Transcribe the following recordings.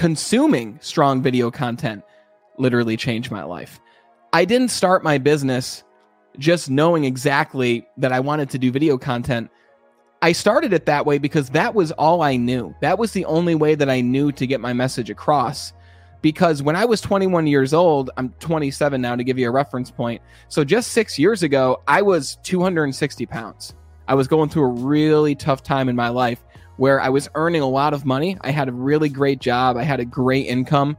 consuming strong video content literally changed my life. I didn't start my business just knowing exactly that I wanted to do video content. I started it that way because that was all I knew. That was the only way that I knew to get my message across. Because when I was 21 years old, I'm 27 now to give you a reference point. So just six years ago, I was 260 pounds. I was going through a really tough time in my life where I was earning a lot of money. I had a really great job, I had a great income,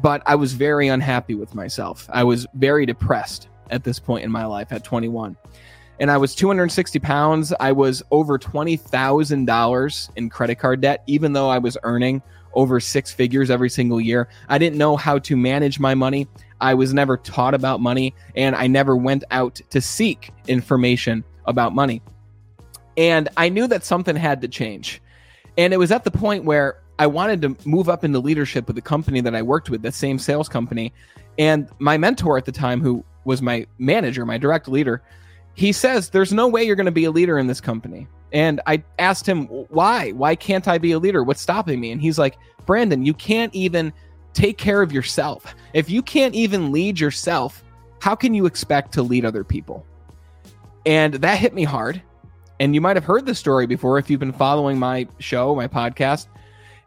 but I was very unhappy with myself. I was very depressed at this point in my life at 21. And I was 260 pounds. I was over $20,000 in credit card debt, even though I was earning over six figures every single year. I didn't know how to manage my money. I was never taught about money, and I never went out to seek information about money. And I knew that something had to change. And it was at the point where I wanted to move up into leadership with the company that I worked with, the same sales company. And my mentor at the time, who was my manager, my direct leader, he says, There's no way you're going to be a leader in this company. And I asked him, Why? Why can't I be a leader? What's stopping me? And he's like, Brandon, you can't even take care of yourself. If you can't even lead yourself, how can you expect to lead other people? And that hit me hard. And you might have heard the story before if you've been following my show, my podcast.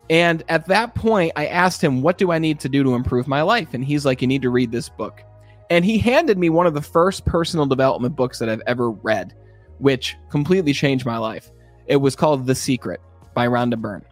And at that point, I asked him, What do I need to do to improve my life? And he's like, You need to read this book. And he handed me one of the first personal development books that I've ever read, which completely changed my life. It was called The Secret by Rhonda Byrne.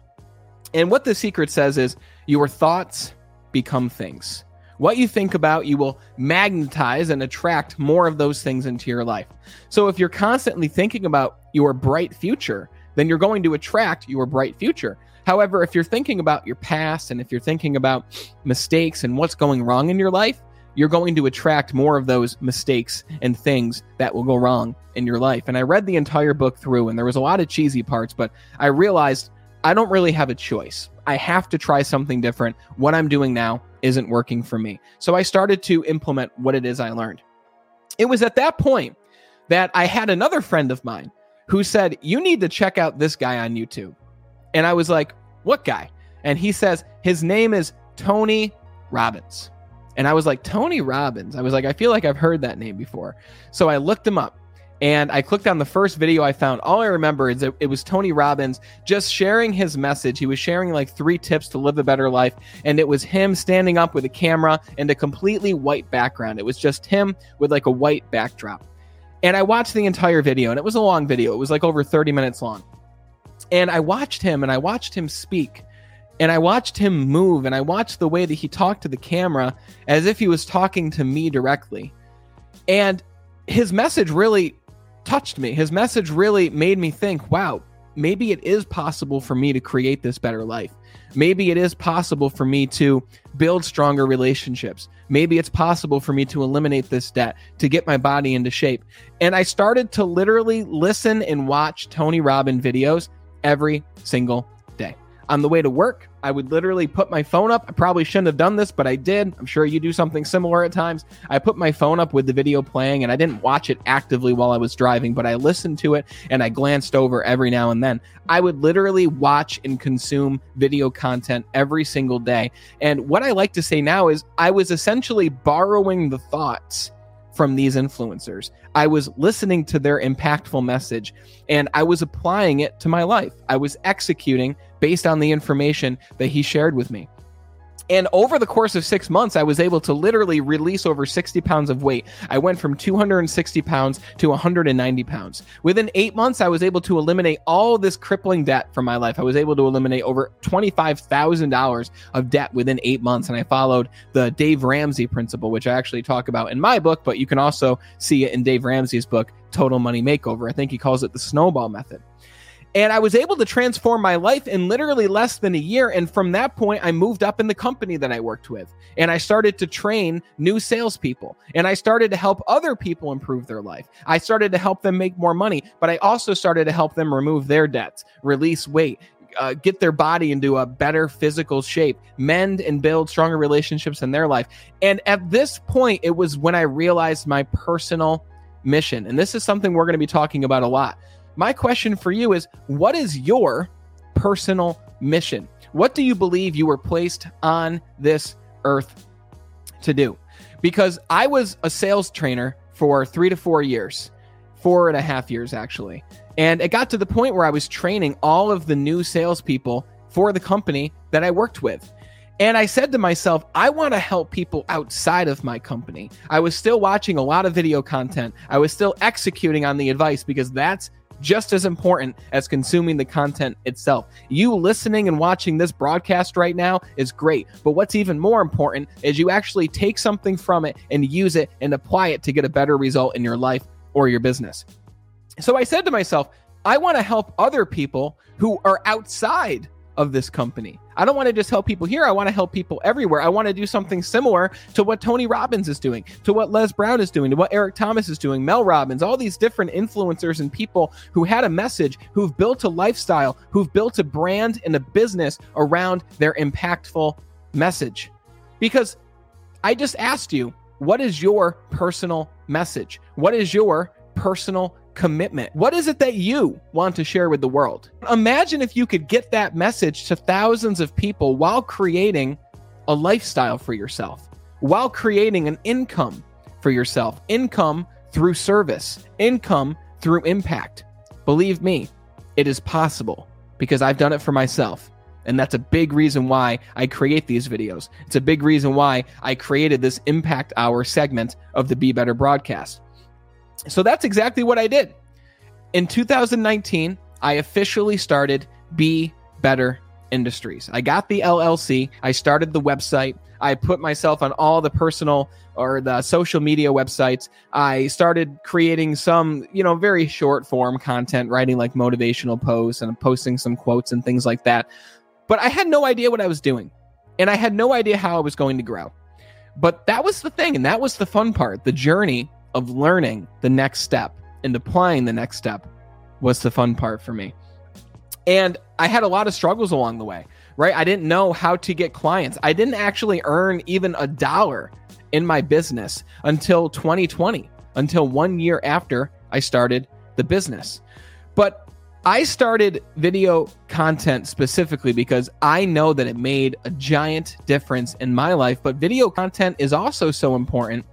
And what The Secret says is your thoughts become things. What you think about, you will magnetize and attract more of those things into your life. So if you're constantly thinking about your bright future, then you're going to attract your bright future. However, if you're thinking about your past and if you're thinking about mistakes and what's going wrong in your life, you're going to attract more of those mistakes and things that will go wrong in your life. And I read the entire book through, and there was a lot of cheesy parts, but I realized I don't really have a choice. I have to try something different. What I'm doing now isn't working for me. So I started to implement what it is I learned. It was at that point that I had another friend of mine who said, You need to check out this guy on YouTube. And I was like, What guy? And he says, His name is Tony Robbins. And I was like, Tony Robbins. I was like, I feel like I've heard that name before. So I looked him up and I clicked on the first video I found. All I remember is it was Tony Robbins just sharing his message. He was sharing like three tips to live a better life. And it was him standing up with a camera and a completely white background. It was just him with like a white backdrop. And I watched the entire video, and it was a long video. It was like over 30 minutes long. And I watched him and I watched him speak and I watched him move and I watched the way that he talked to the camera as if he was talking to me directly. And his message really touched me. His message really made me think, wow, maybe it is possible for me to create this better life. Maybe it is possible for me to build stronger relationships. Maybe it's possible for me to eliminate this debt, to get my body into shape. And I started to literally listen and watch Tony Robbins videos every single on the way to work, I would literally put my phone up. I probably shouldn't have done this, but I did. I'm sure you do something similar at times. I put my phone up with the video playing and I didn't watch it actively while I was driving, but I listened to it and I glanced over every now and then. I would literally watch and consume video content every single day. And what I like to say now is I was essentially borrowing the thoughts from these influencers. I was listening to their impactful message and I was applying it to my life. I was executing based on the information that he shared with me. And over the course of six months, I was able to literally release over 60 pounds of weight. I went from 260 pounds to 190 pounds. Within eight months, I was able to eliminate all this crippling debt from my life. I was able to eliminate over $25,000 of debt within eight months. And I followed the Dave Ramsey principle, which I actually talk about in my book, but you can also see it in Dave Ramsey's book, Total Money Makeover. I think he calls it the snowball method. And I was able to transform my life in literally less than a year. And from that point, I moved up in the company that I worked with. And I started to train new salespeople. And I started to help other people improve their life. I started to help them make more money, but I also started to help them remove their debts, release weight, uh, get their body into a better physical shape, mend and build stronger relationships in their life. And at this point, it was when I realized my personal mission. And this is something we're going to be talking about a lot. My question for you is what is your personal mission? What do you believe you were placed on this earth to do? Because I was a sales trainer for three to four years, four and a half years actually. And it got to the point where I was training all of the new salespeople for the company that I worked with. And I said to myself, I want to help people outside of my company. I was still watching a lot of video content. I was still executing on the advice because that's just as important as consuming the content itself. You listening and watching this broadcast right now is great. But what's even more important is you actually take something from it and use it and apply it to get a better result in your life or your business. So I said to myself, I want to help other people who are outside of this company. I don't want to just help people here. I want to help people everywhere. I want to do something similar to what Tony Robbins is doing, to what Les Brown is doing, to what Eric Thomas is doing, Mel Robbins, all these different influencers and people who had a message, who've built a lifestyle, who've built a brand and a business around their impactful message. Because I just asked you, what is your personal message? What is your personal commitment. What is it that you want to share with the world? Imagine if you could get that message to thousands of people while creating a lifestyle for yourself, while creating an income for yourself, income through service, income through impact. Believe me, it is possible because I've done it for myself. And that's a big reason why I create these videos. It's a big reason why I created this Impact Hour segment of the Be Better broadcast. So that's exactly what I did. In 2019, I officially started Be Better Industries. I got the LLC, I started the website, I put myself on all the personal or the social media websites. I started creating some, you know, very short form content, writing like motivational posts and posting some quotes and things like that. But I had no idea what I was doing. And I had no idea how I was going to grow. But that was the thing. And that was the fun part. The journey of learning the next step and applying the next step was the fun part for me. And I had a lot of struggles along the way, right? I didn't know how to get clients. I didn't actually earn even a dollar in my business until 2020, until one year after I started the business. But I started video content specifically because I know that it made a giant difference in my life. But video content is also so important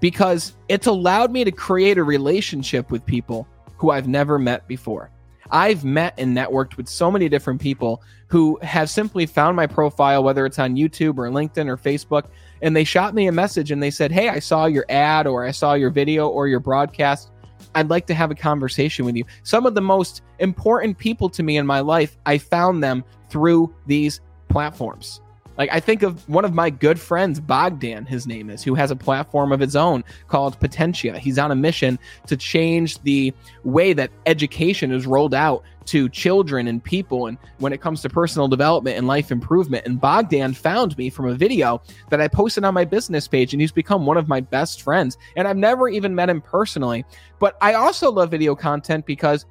because it's allowed me to create a relationship with people who I've never met before. I've met and networked with so many different people who have simply found my profile, whether it's on YouTube or LinkedIn or Facebook, and they shot me a message and they said, Hey, I saw your ad or I saw your video or your broadcast. I'd like to have a conversation with you. Some of the most important people to me in my life, I found them through these platforms. Like I think of one of my good friends, Bogdan, his name is, who has a platform of his own called Potentia. He's on a mission to change the way that education is rolled out to children and people and when it comes to personal development and life improvement. And Bogdan found me from a video that I posted on my business page and he's become one of my best friends. And I've never even met him personally. But I also love video content because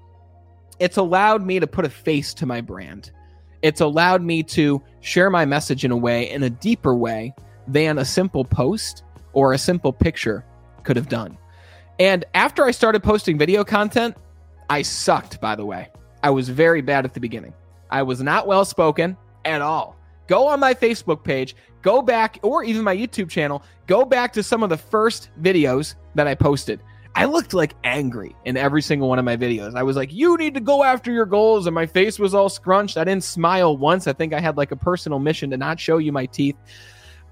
it's allowed me to put a face to my brand it's allowed me to share my message in a way, in a deeper way, than a simple post or a simple picture could have done. And after I started posting video content, I sucked, by the way. I was very bad at the beginning. I was not well spoken at all. Go on my Facebook page, go back, or even my YouTube channel, go back to some of the first videos that I posted. I looked like angry in every single one of my videos. I was like, you need to go after your goals. And my face was all scrunched. I didn't smile once. I think I had like a personal mission to not show you my teeth.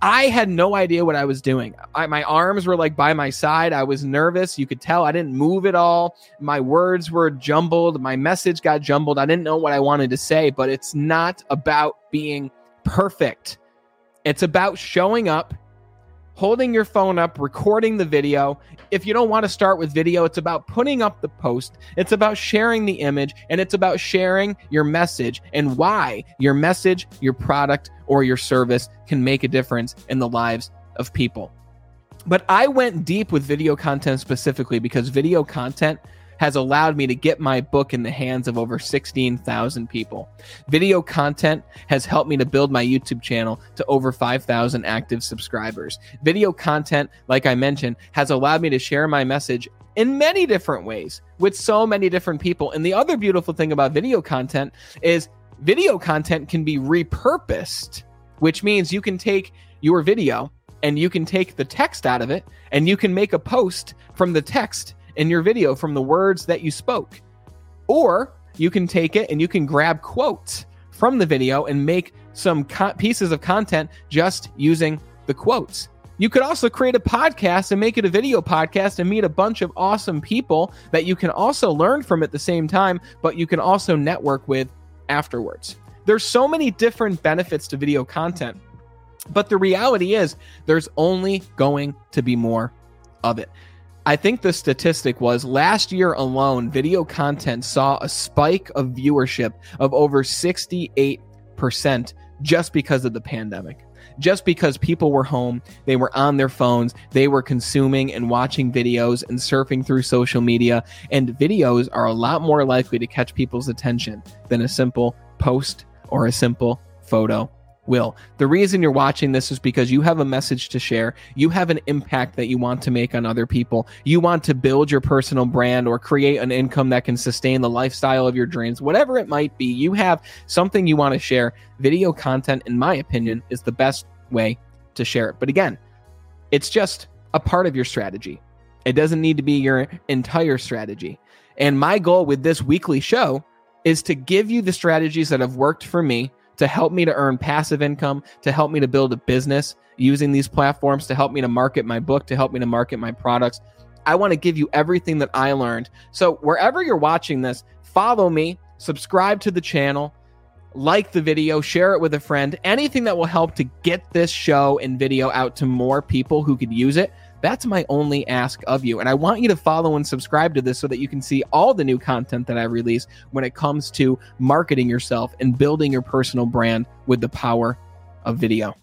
I had no idea what I was doing. I, my arms were like by my side. I was nervous. You could tell I didn't move at all. My words were jumbled. My message got jumbled. I didn't know what I wanted to say, but it's not about being perfect. It's about showing up holding your phone up, recording the video. If you don't want to start with video, it's about putting up the post, it's about sharing the image, and it's about sharing your message and why your message, your product, or your service can make a difference in the lives of people. But I went deep with video content specifically because video content has allowed me to get my book in the hands of over 16,000 people. Video content has helped me to build my YouTube channel to over 5,000 active subscribers. Video content, like I mentioned, has allowed me to share my message in many different ways with so many different people. And the other beautiful thing about video content is video content can be repurposed, which means you can take your video and you can take the text out of it and you can make a post from the text in your video from the words that you spoke. Or you can take it and you can grab quotes from the video and make some co- pieces of content just using the quotes. You could also create a podcast and make it a video podcast and meet a bunch of awesome people that you can also learn from at the same time, but you can also network with afterwards. There's so many different benefits to video content, but the reality is there's only going to be more of it. I think the statistic was last year alone, video content saw a spike of viewership of over 68% just because of the pandemic just because people were home, they were on their phones, they were consuming and watching videos and surfing through social media. And videos are a lot more likely to catch people's attention than a simple post or a simple photo will. The reason you're watching this is because you have a message to share. You have an impact that you want to make on other people. You want to build your personal brand or create an income that can sustain the lifestyle of your dreams, whatever it might be. You have something you want to share. Video content, in my opinion, is the best way to share it. But again, it's just a part of your strategy. It doesn't need to be your entire strategy. And my goal with this weekly show is to give you the strategies that have worked for me to help me to earn passive income, to help me to build a business using these platforms, to help me to market my book, to help me to market my products. I want to give you everything that I learned. So, wherever you're watching this, follow me, subscribe to the channel, like the video, share it with a friend, anything that will help to get this show and video out to more people who could use it. That's my only ask of you. And I want you to follow and subscribe to this so that you can see all the new content that I release when it comes to marketing yourself and building your personal brand with the power of video.